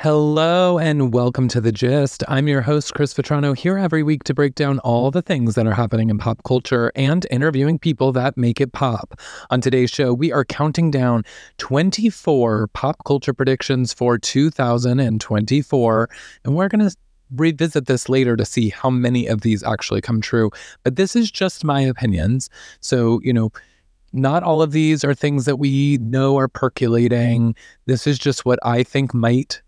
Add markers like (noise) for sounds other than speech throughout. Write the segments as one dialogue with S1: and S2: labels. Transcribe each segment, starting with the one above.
S1: Hello and welcome to The Gist. I'm your host, Chris Vetrano, here every week to break down all the things that are happening in pop culture and interviewing people that make it pop. On today's show, we are counting down 24 pop culture predictions for 2024, and we're going to revisit this later to see how many of these actually come true. But this is just my opinions. So, you know, not all of these are things that we know are percolating. This is just what I think might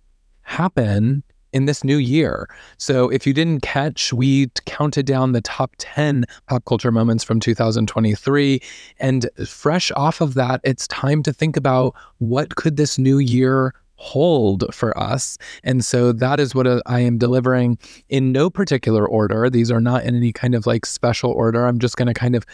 S1: happen in this new year. So if you didn't catch, we counted down the top 10 pop culture moments from 2023 and fresh off of that, it's time to think about what could this new year hold for us. And so that is what uh, I am delivering in no particular order. These are not in any kind of like special order. I'm just going to kind of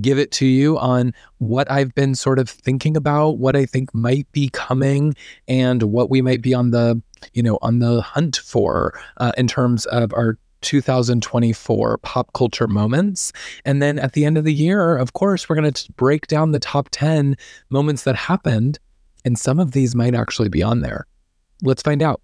S1: give it to you on what I've been sort of thinking about, what I think might be coming, and what we might be on the, you know, on the hunt for uh, in terms of our 2024 pop culture moments. And then at the end of the year, of course, we're going to break down the top 10 moments that happened and some of these might actually be on there. Let's find out.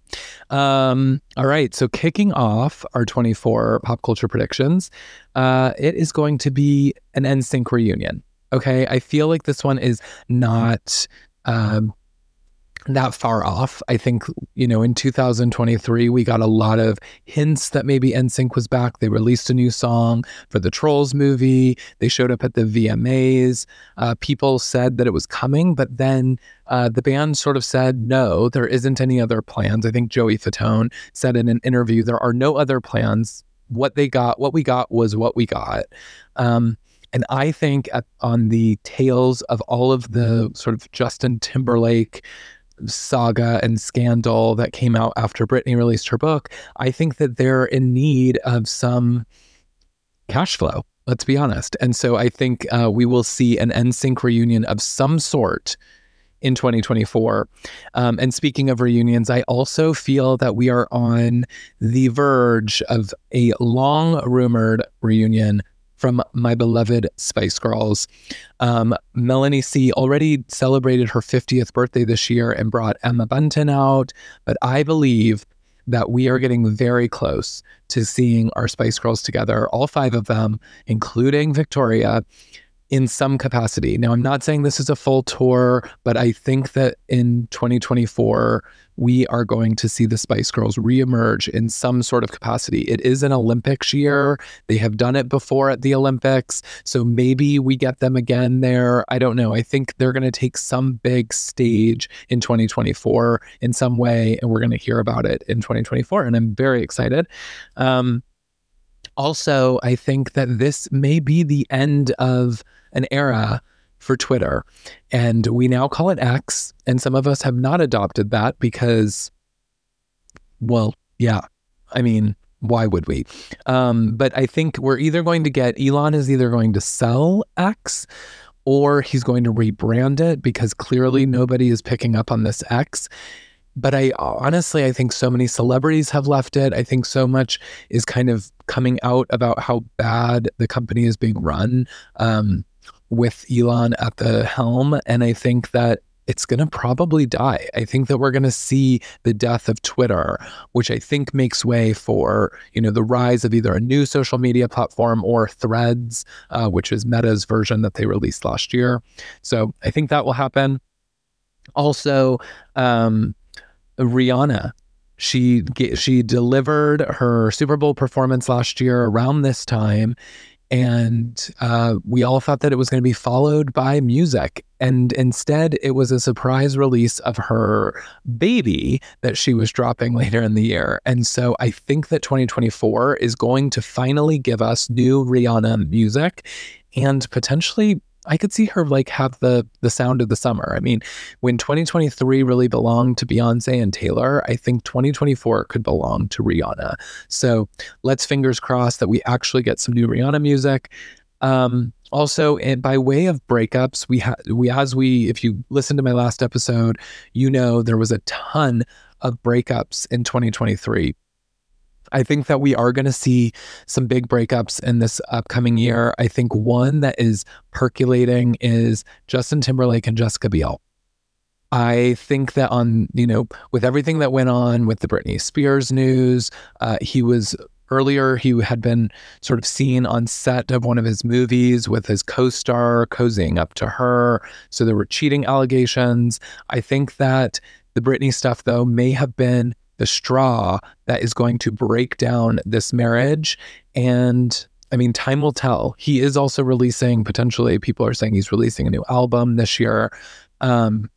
S1: Um, all right. So, kicking off our 24 pop culture predictions, uh, it is going to be an NSYNC reunion. Okay. I feel like this one is not um, that far off. I think, you know, in 2023, we got a lot of hints that maybe NSYNC was back. They released a new song for the Trolls movie. They showed up at the VMAs. Uh, people said that it was coming, but then uh, the band sort of said, no, there isn't any other plans. I think Joey Fatone said in an interview, there are no other plans. What they got, what we got was what we got. Um, and I think at, on the tails of all of the sort of Justin Timberlake saga and scandal that came out after Britney released her book, I think that they're in need of some cash flow. Let's be honest. And so I think uh, we will see an NSYNC reunion of some sort in 2024. Um, and speaking of reunions, I also feel that we are on the verge of a long rumored reunion from my beloved Spice Girls. Um, Melanie C already celebrated her 50th birthday this year and brought Emma Bunton out, but I believe that we are getting very close to seeing our Spice Girls together, all five of them, including Victoria in some capacity. Now, I'm not saying this is a full tour, but I think that in 2024, we are going to see the Spice Girls reemerge in some sort of capacity. It is an Olympics year. They have done it before at the Olympics. So maybe we get them again there. I don't know. I think they're going to take some big stage in 2024 in some way, and we're going to hear about it in 2024. And I'm very excited. Um, also, I think that this may be the end of an era for Twitter. And we now call it X. And some of us have not adopted that because, well, yeah. I mean, why would we? Um, but I think we're either going to get Elon is either going to sell X or he's going to rebrand it because clearly nobody is picking up on this X. But I honestly, I think so many celebrities have left it. I think so much is kind of coming out about how bad the company is being run. Um, with Elon at the helm. And I think that it's going to probably die. I think that we're going to see the death of Twitter, which I think makes way for, you know, the rise of either a new social media platform or Threads, uh, which is Meta's version that they released last year. So I think that will happen. Also, um, Rihanna she she delivered her Super Bowl performance last year around this time and uh, we all thought that it was going to be followed by music. And instead, it was a surprise release of her baby that she was dropping (laughs) later in the year. And so I think that 2024 is going to finally give us new Rihanna music and potentially I could see her like have the the sound of the summer. I mean, when 2023 really belonged to Beyonce and Taylor, I think 2024 could belong to Rihanna. So let's fingers crossed that we actually get some new Rihanna music. Um, also, and by way of breakups, we had we as we if you listen to my last episode, you know there was a ton of breakups in 2023 I think that we are going to see some big breakups in this upcoming year. I think one that is percolating is Justin Timberlake and Jessica Biel. I think that on, you know, with everything that went on with the Britney Spears news, uh, he was earlier, he had been sort of seen on set of one of his movies with his co star cozying up to her. So there were cheating allegations. I think that the Britney stuff, though, may have been the straw that is going to break down this marriage. And I mean, time will tell. He is also releasing, potentially, people are saying he's releasing a new album this year. Um,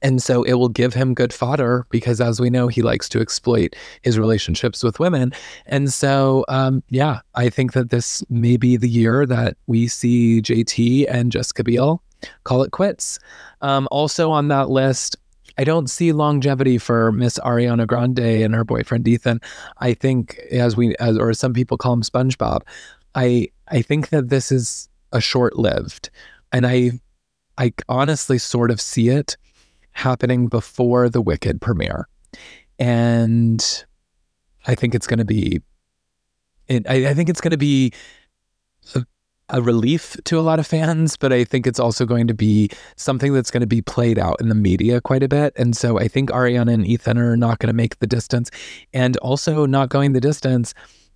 S1: and so it will give him good fodder because, as we know, he likes to exploit his relationships with women. And so, um, yeah, I think that this may be the year that we see JT and Jessica Biel call it quits. Um, also on that list, I don't see longevity for Miss Ariana Grande and her boyfriend Ethan. I think, as we, as, or as some people call him SpongeBob, I I think that this is a short lived, and I I honestly sort of see it happening before the Wicked premiere. And I think it's going to be, it, I, I think it's going to be a, relief to a lot of fans, but I think it's also going to be something that's going to be played out in the media quite a bit. And so I think Ariana and Ethan are not going to make the distance and also not going the distance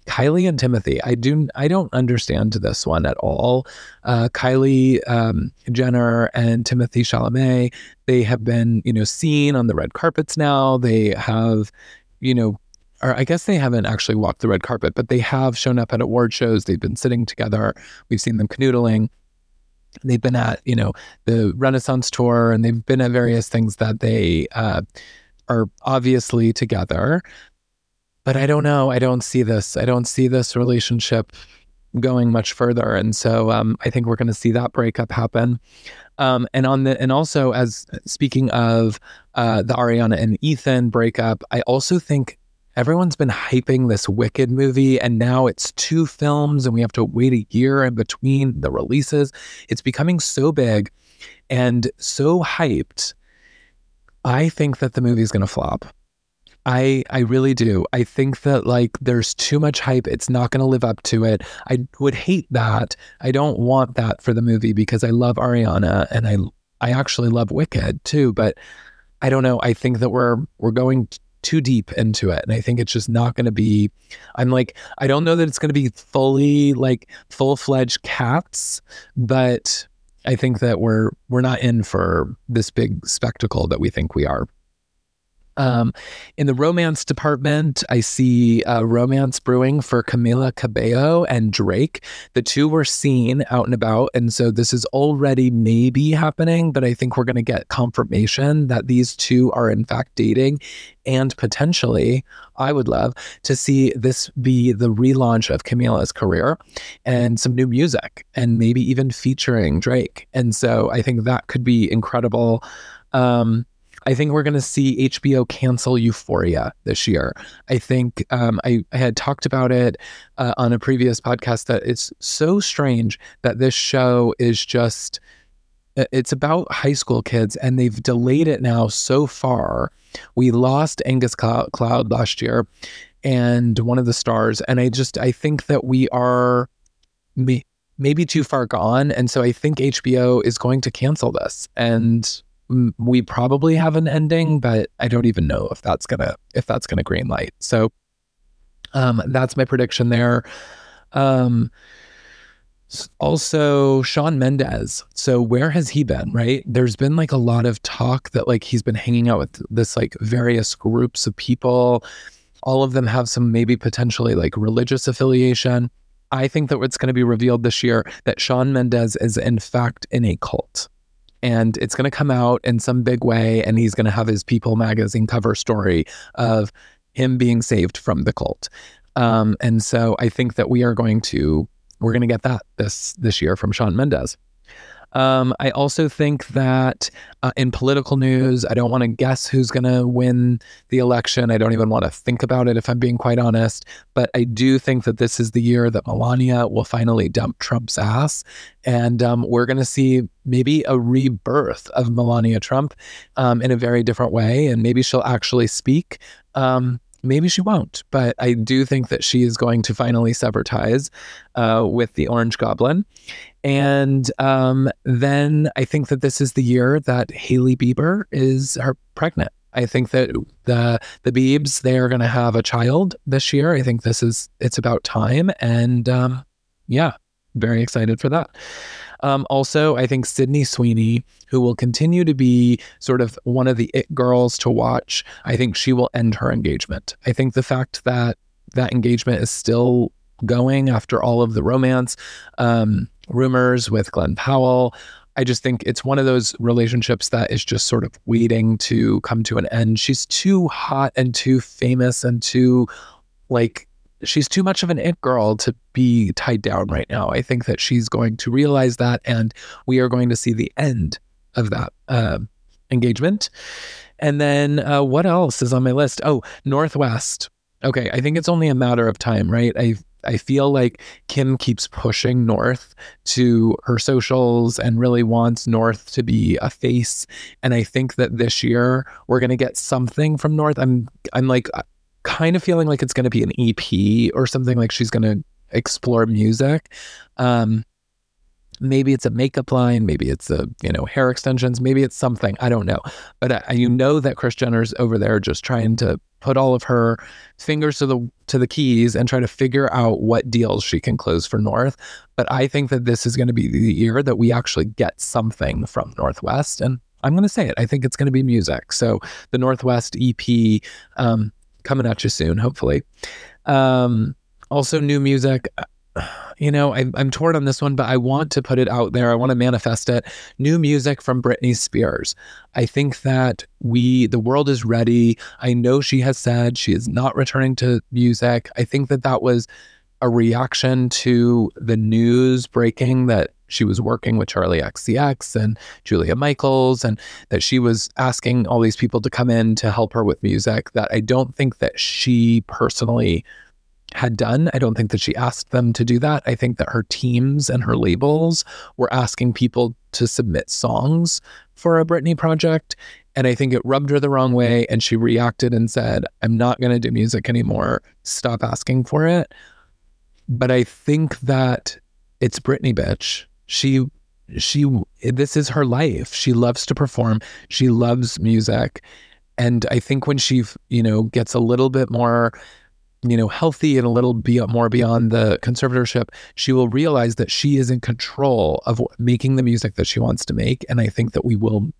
S1: Kylie and Timothée. I do I don't understand this one at all. Uh, Kylie um, Jenner and Timothée Chalamet. They have been you know seen on the red carpets now. They have you know. Or I guess they haven't actually walked the red carpet, but they have shown up at award shows. They've been sitting together. We've seen them canoodling. They've been at, you know, the Renaissance tour and they've been at various things that they uh, are obviously together but I don't know. I don't see this. I don't see this relationship going much further, and so um, I think we're going to see that breakup happen. Um, and on the and also as speaking of uh, the Ariana and Ethan breakup, I also think everyone's been hyping this Wicked movie, and now it's two films, and we have to wait a year in between the releases. It's becoming so big and so hyped. I think that the movie is going to flop. I I really do. I think that like there's too much hype. It's not going to live up to it. I would hate that. I don't want that for the movie because I love Ariana and I I actually love Wicked too, but I don't know. I think that we're we're going too deep into it and I think it's just not going to be I'm like I don't know that it's going to be fully like full-fledged cats, but I think that we're we're not in for this big spectacle that we think we are. Um, in the romance department, I see uh, romance brewing for Camila Cabello and Drake. The two were seen out and about. And so this is already maybe happening, but I think we're going to get confirmation that these two are in fact dating. And potentially, I would love to see this be the relaunch of Camila's career and some new music and maybe even featuring Drake. And so I think that could be incredible. Um, I think we're going to see HBO cancel Euphoria this year. I think um, I, I, had talked about it uh, on a previous podcast that it's so strange that this show is just it's about high school kids and they've delayed it now so far. We lost Angus Cloud last year and one of the stars and I just I think that we are maybe too far gone and so I think HBO is going to cancel this and we probably have an ending, but I don't even know if that's gonna if that's gonna green light. So um, that's my prediction there. Um, also, Shawn Mendes. So where has he been? Right? There's been like a lot of talk that like he's been hanging out with this like various groups of people. All of them have some maybe potentially like religious affiliation. I think that what's going to be revealed this year that Shawn Mendes is in fact in a cult and it's going to come out in some big way and he's going to have his people magazine cover story of him being saved from the cult. Um, and so i think that we are going to we're going to get that this this year from shawn mendes um, I also think that uh, in political news, I don't want to guess who's going to win the election. I don't even want to think about it, if I'm being quite honest. But I do think that this is the year that Melania will finally dump Trump's ass. And um, we're going to see maybe a rebirth of Melania Trump um, in a very different way. And maybe she'll actually speak. Um, maybe she won't, but I do think that she is going to finally sever ties uh, with the Orange Goblin. And um, then I think that this is the year that Hailey Bieber is her pregnant. I think that the the Biebs they are going to have a child this year. I think this is it's about time, and um, yeah, very excited for that. Um, also, I think Sydney Sweeney, who will continue to be sort of one of the it girls to watch, I think she will end her engagement. I think the fact that that engagement is still going after all of the romance um, rumors with Glen Powell. I just think it's one of those relationships that is just sort of waiting to come to an end. She's too hot and too famous and too like she's too much of an it girl to be tied down right now. I think that she's going to realize that, and we are going to see the end of that uh, engagement. And then uh, what else is on my list? Oh, North West. Okay, I think it's only a matter of time, right? I I feel like Kim keeps pushing North to her socials and really wants North to be a face. And I think that this year we're going to get something from North. I'm I'm like kind of feeling like it's going to be an EP or something like she's going to explore music. Um, maybe it's a makeup line, maybe it's a you know hair extensions, maybe it's something I don't know. But uh, you know that Kris Jenner's over there just trying to put all of her fingers to the to the keys and try to figure out what deals she can close for North. But I think that this is going to be the year that we actually get something from North West and I'm going to say it. I think it's going to be music. So the North West EP um, coming at you soon, hopefully. Um, also, new music you know, I, I'm torn on this one, but I want to put it out there. I want to manifest it. New music from Britney Spears. I think that we, the world is ready. I know she has said she is not returning to music. I think that that was a reaction to the news breaking that she was working with Charli XCX and Julia Michaels, and that she was asking all these people to come in to help her with music. That I don't think that she personally had done. I don't think that she asked them to do that. I think that her teams and her labels were asking people to submit songs for a Britney project. And I think it rubbed her the wrong way. And she reacted and said, I'm not going to do music anymore. Stop asking for it. But I think that it's Britney, bitch. She, she, this is her life. She loves to perform, she loves music. And I think when she, you know, gets a little bit more you know, healthy and a little be- more beyond the conservatorship, she will realize that she is in control of making the music that she wants to make. And I think that we will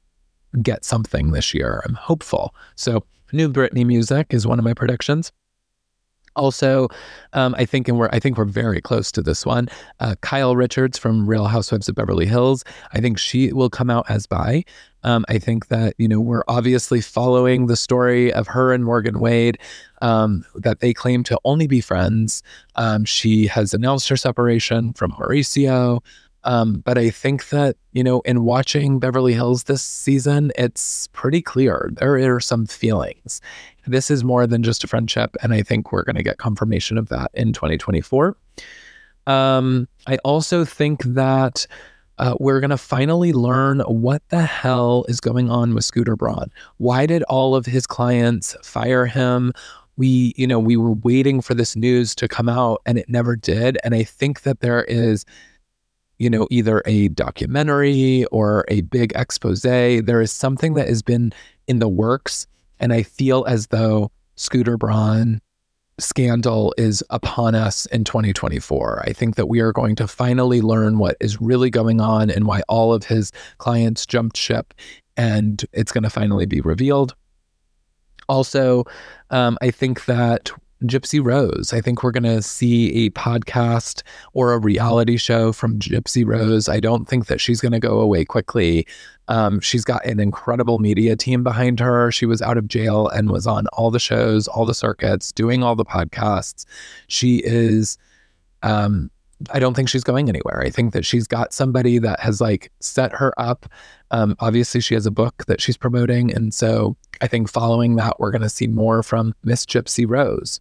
S1: get something this year. I'm hopeful. So, new Britney music is one of my predictions. Also, um, I think, and we're I think we're very close to this one. Uh, Kyle Richards from Real Housewives of Beverly Hills. I think she will come out as bi. Um, I think that you know we're obviously following the story of her and Morgan Wade. Um, that they claim to only be friends. Um, she has announced her separation from Mauricio. Um, but I think that, you know, in watching Beverly Hills this season, it's pretty clear there are some feelings. This is more than just a friendship. And I think we're going to get confirmation of that in 2024. Um, I also think that uh, we're going to finally learn what the hell is going on with Scooter Braun. Why did all of his clients fire him? We, you know, we were waiting for this news to come out and it never did. And I think that there is you know, either a documentary or a big expose. There is something that has been in the works. And I feel as though Scooter Braun scandal is upon us in 2024. I think that we are going to finally learn what is really going on and why all of his clients jumped ship. And it's going to finally be revealed. Also, um, I think that Gypsy Rose. I think we're going to see a podcast or a reality show from Gypsy Rose. I don't think that she's going to go away quickly. Um, she's got an incredible media team behind her. She was out of jail and was on all the shows, all the circuits, doing all the podcasts. She is, um, I don't think she's going anywhere. I think that she's got somebody that has like set her up. Um, obviously, she has a book that she's promoting. And so I think following that, we're going to see more from Miss Gypsy Rose.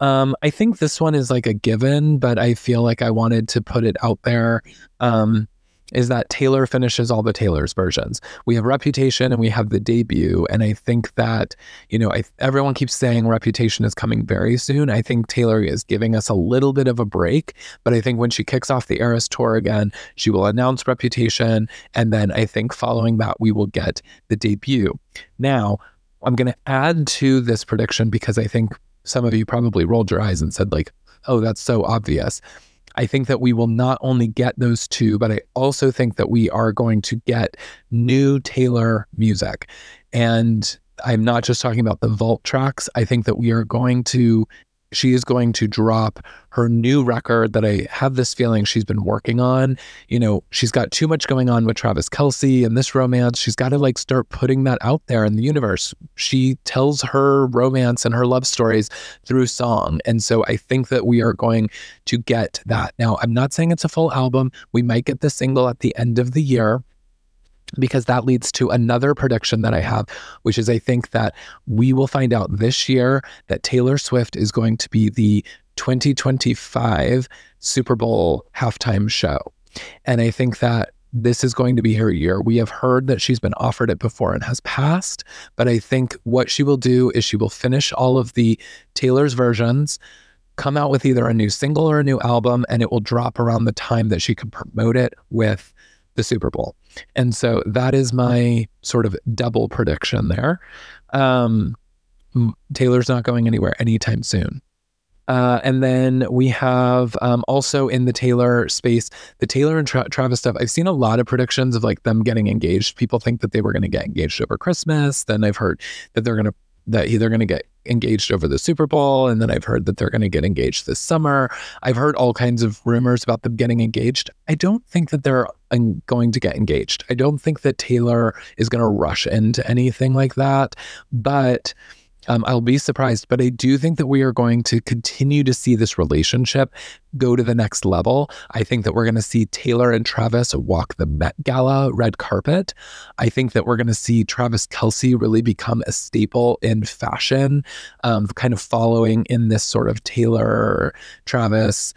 S1: Um, I think this one is like a given, but I feel like I wanted to put it out there. Um, is that Taylor finishes all the Taylor's versions. We have Reputation and we have the debut. And I think that, you know, I, everyone keeps saying Reputation is coming very soon. I think Taylor is giving us a little bit of a break. But I think when she kicks off the Eras tour again, she will announce Reputation. And then I think following that, we will get the debut. Now, I'm going to add to this prediction because I think some of you probably rolled your eyes and said, like, oh, that's so obvious. I think that we will not only get those two, but I also think that we are going to get new Taylor music. And I'm not just talking about the vault tracks. I think that we are going to she is going to drop her new record that I have this feeling she's been working on. You know, she's got too much going on with Travis Kelce and this romance. She's got to like start putting that out there in the universe. She tells her romance and her love stories through song. And so I think that we are going to get that. Now, I'm not saying it's a full album. We might get the single at the end of the year because that leads to another prediction that I have, which is I think that we will find out this year that Taylor Swift is going to be the 2025 Super Bowl halftime show. And I think that this is going to be her year. We have heard that she's been offered it before and has passed, but I think what she will do is she will finish all of the Taylor's versions, come out with either a new single or a new album, and it will drop around the time that she can promote it with the Super Bowl. And so that is my sort of double prediction there. Um, Taylor's not going anywhere anytime soon. Uh, and then we have um, also in the Taylor space, the Taylor and Tra- Travis stuff. I've seen a lot of predictions of like them getting engaged. People think that they were going to get engaged over Christmas. Then I've heard that they're going to that they're going to get engaged over the Super Bowl. And then I've heard that they're going to get engaged this summer. I've heard all kinds of rumors about them getting engaged. I don't think that they're going to get engaged. I don't think that Taylor is going to rush into anything like that. But um, I'll be surprised, but I do think that we are going to continue to see this relationship go to the next level. I think that we're going to see Taylor and Travis walk the Met Gala red carpet. I think that we're going to see Travis Kelce really become a staple in fashion, um, kind of following in this sort of Taylor, Travis,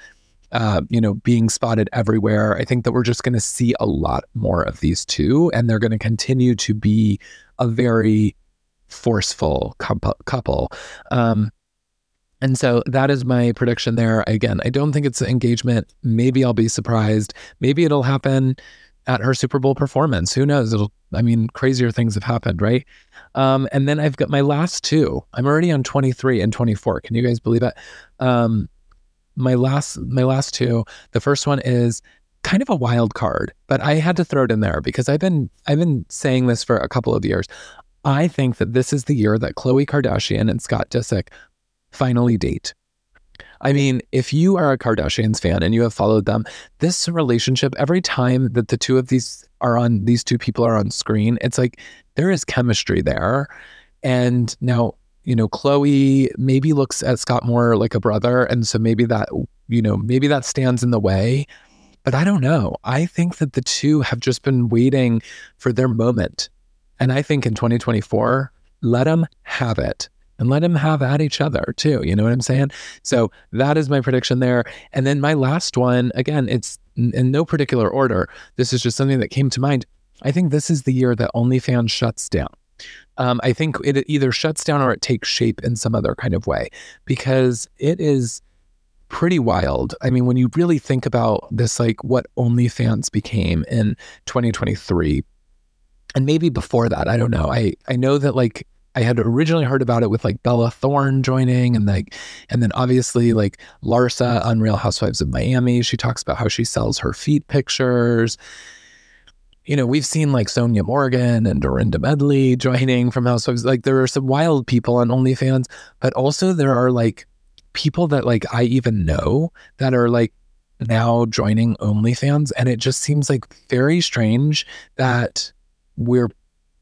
S1: uh, you know, being spotted everywhere. I think that we're just going to see a lot more of these two, and they're going to continue to be a very forceful couple. Um, and so that is my prediction there. Again, I don't think it's engagement. Maybe I'll be surprised. Maybe it'll happen at her Super Bowl performance. Who knows? It'll, I mean, crazier things have happened, right? Um, and then I've got my last two. I'm already on 23 and 24. Can you guys believe it? Um, my last, my last two. The first one is kind of a wild card, but I had to throw it in there because I've been, I've been saying this for a couple of years. I think that this is the year that Khloe Kardashian and Scott Disick finally date. I mean, if you are a Kardashians fan and you have followed them, this relationship, every time that the two of these are on, these two people are on screen, it's like there is chemistry there. And now, you know, Khloe maybe looks at Scott more like a brother. And so maybe that, you know, maybe that stands in the way. But I don't know. I think that the two have just been waiting for their moment and I think in 2024, let them have it and let them have at each other too. You know what I'm saying? So that is my prediction there. And then my last one, again, it's in no particular order. This is just something that came to mind. I think this is the year that OnlyFans shuts down. Um, I think it either shuts down or it takes shape in some other kind of way because it is pretty wild. I mean, when you really think about this, like what OnlyFans became in 2023, and maybe before that, I don't know. I I know that like I had originally heard about it with like Bella Thorne joining and like and then obviously like Larsa on Real Housewives of Miami. She talks about how she sells her feet pictures. You know, we've seen like Sonja Morgan and Dorinda Medley joining from Housewives. Like there are some wild people on OnlyFans, but also there are like people that like I even know that are like now joining OnlyFans. And it just seems like very strange that we're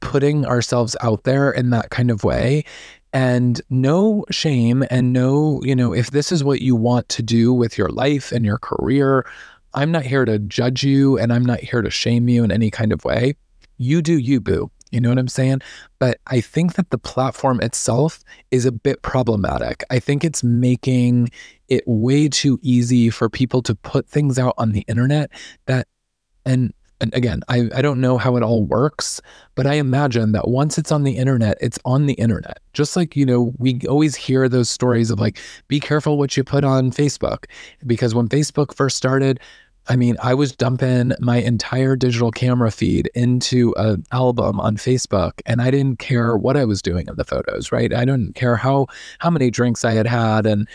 S1: putting ourselves out there in that kind of way. And no shame and no you know if this is what you want to do with your life and your career i'm not here to judge you and i'm not here to shame you in any kind of way. You do you boo. You know what i'm saying? But i think that the platform itself is a bit problematic. I think it's making it way too easy for people to put things out on the internet that and and again, I, I don't know how it all works, but I imagine that once it's on the internet, it's on the internet. Just like, you know, we always hear those stories of like, be careful what you put on Facebook. Because when Facebook first started, I mean, I was dumping my entire digital camera feed into an album on Facebook, and I didn't care what I was doing in the photos, right? I didn't care how how many drinks I had had and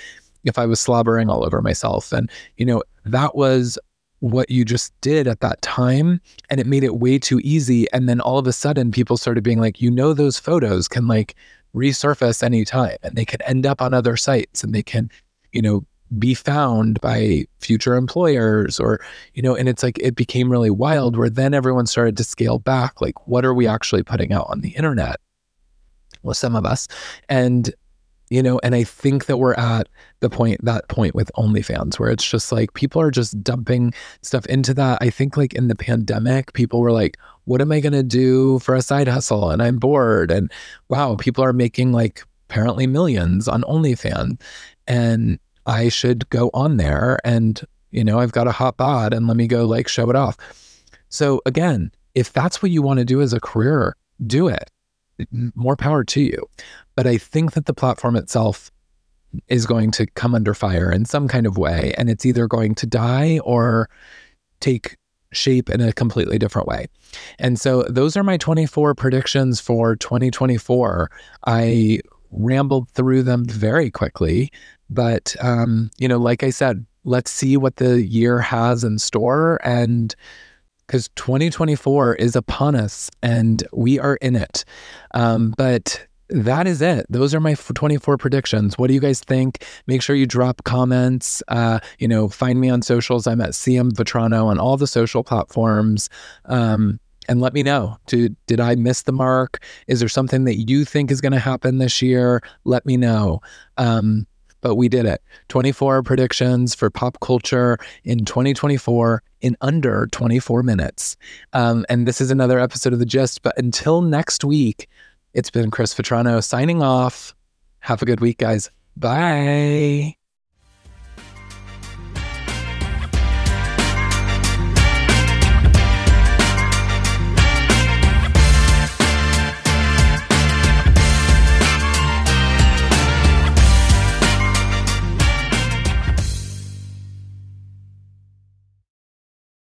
S1: if I was slobbering all over myself. And, you know, that was what you just did at that time and it made it way too easy. And then all of a sudden people started being like you know those photos can like resurface anytime and they can end up on other sites and they can you know be found by future employers or you know and it's like it became really wild where then everyone started to scale back like what are we actually putting out on the internet well some of us? And you know and i think that we're at the point that point with onlyfans where it's just like people are just dumping stuff into that. I think like in the pandemic people were like what am i going to do for a side hustle? And i'm bored. And wow people are making like apparently millions on onlyfans. And i should go on there and you know i've got a hot bod and let me go like show it off. So again if that's what you want to do as a career do it more power to you but I think that the platform itself is going to come under fire in some kind of way. And it's either going to die or take shape in a completely different way. And so those are my 24 predictions for 2024. I rambled through them very quickly, but um, you know, like I said, let's see what the year has in store and because 2024 is upon us and we are in it. Um, but that is it. Those are my 24 predictions. What do you guys think? Make sure you drop comments. Uh, you know, find me on socials. I'm at CM Vetrano on all the social platforms. Um, and let me know. Did, did I miss the mark? Is there something that you think is going to happen this year? Let me know. Um, but we did it. 24 predictions for pop culture in 2024 in under 24 minutes. Um, and this is another episode of The Gist. But until next week, it's been Chris Vetrano signing off. Have a good week, guys. Bye.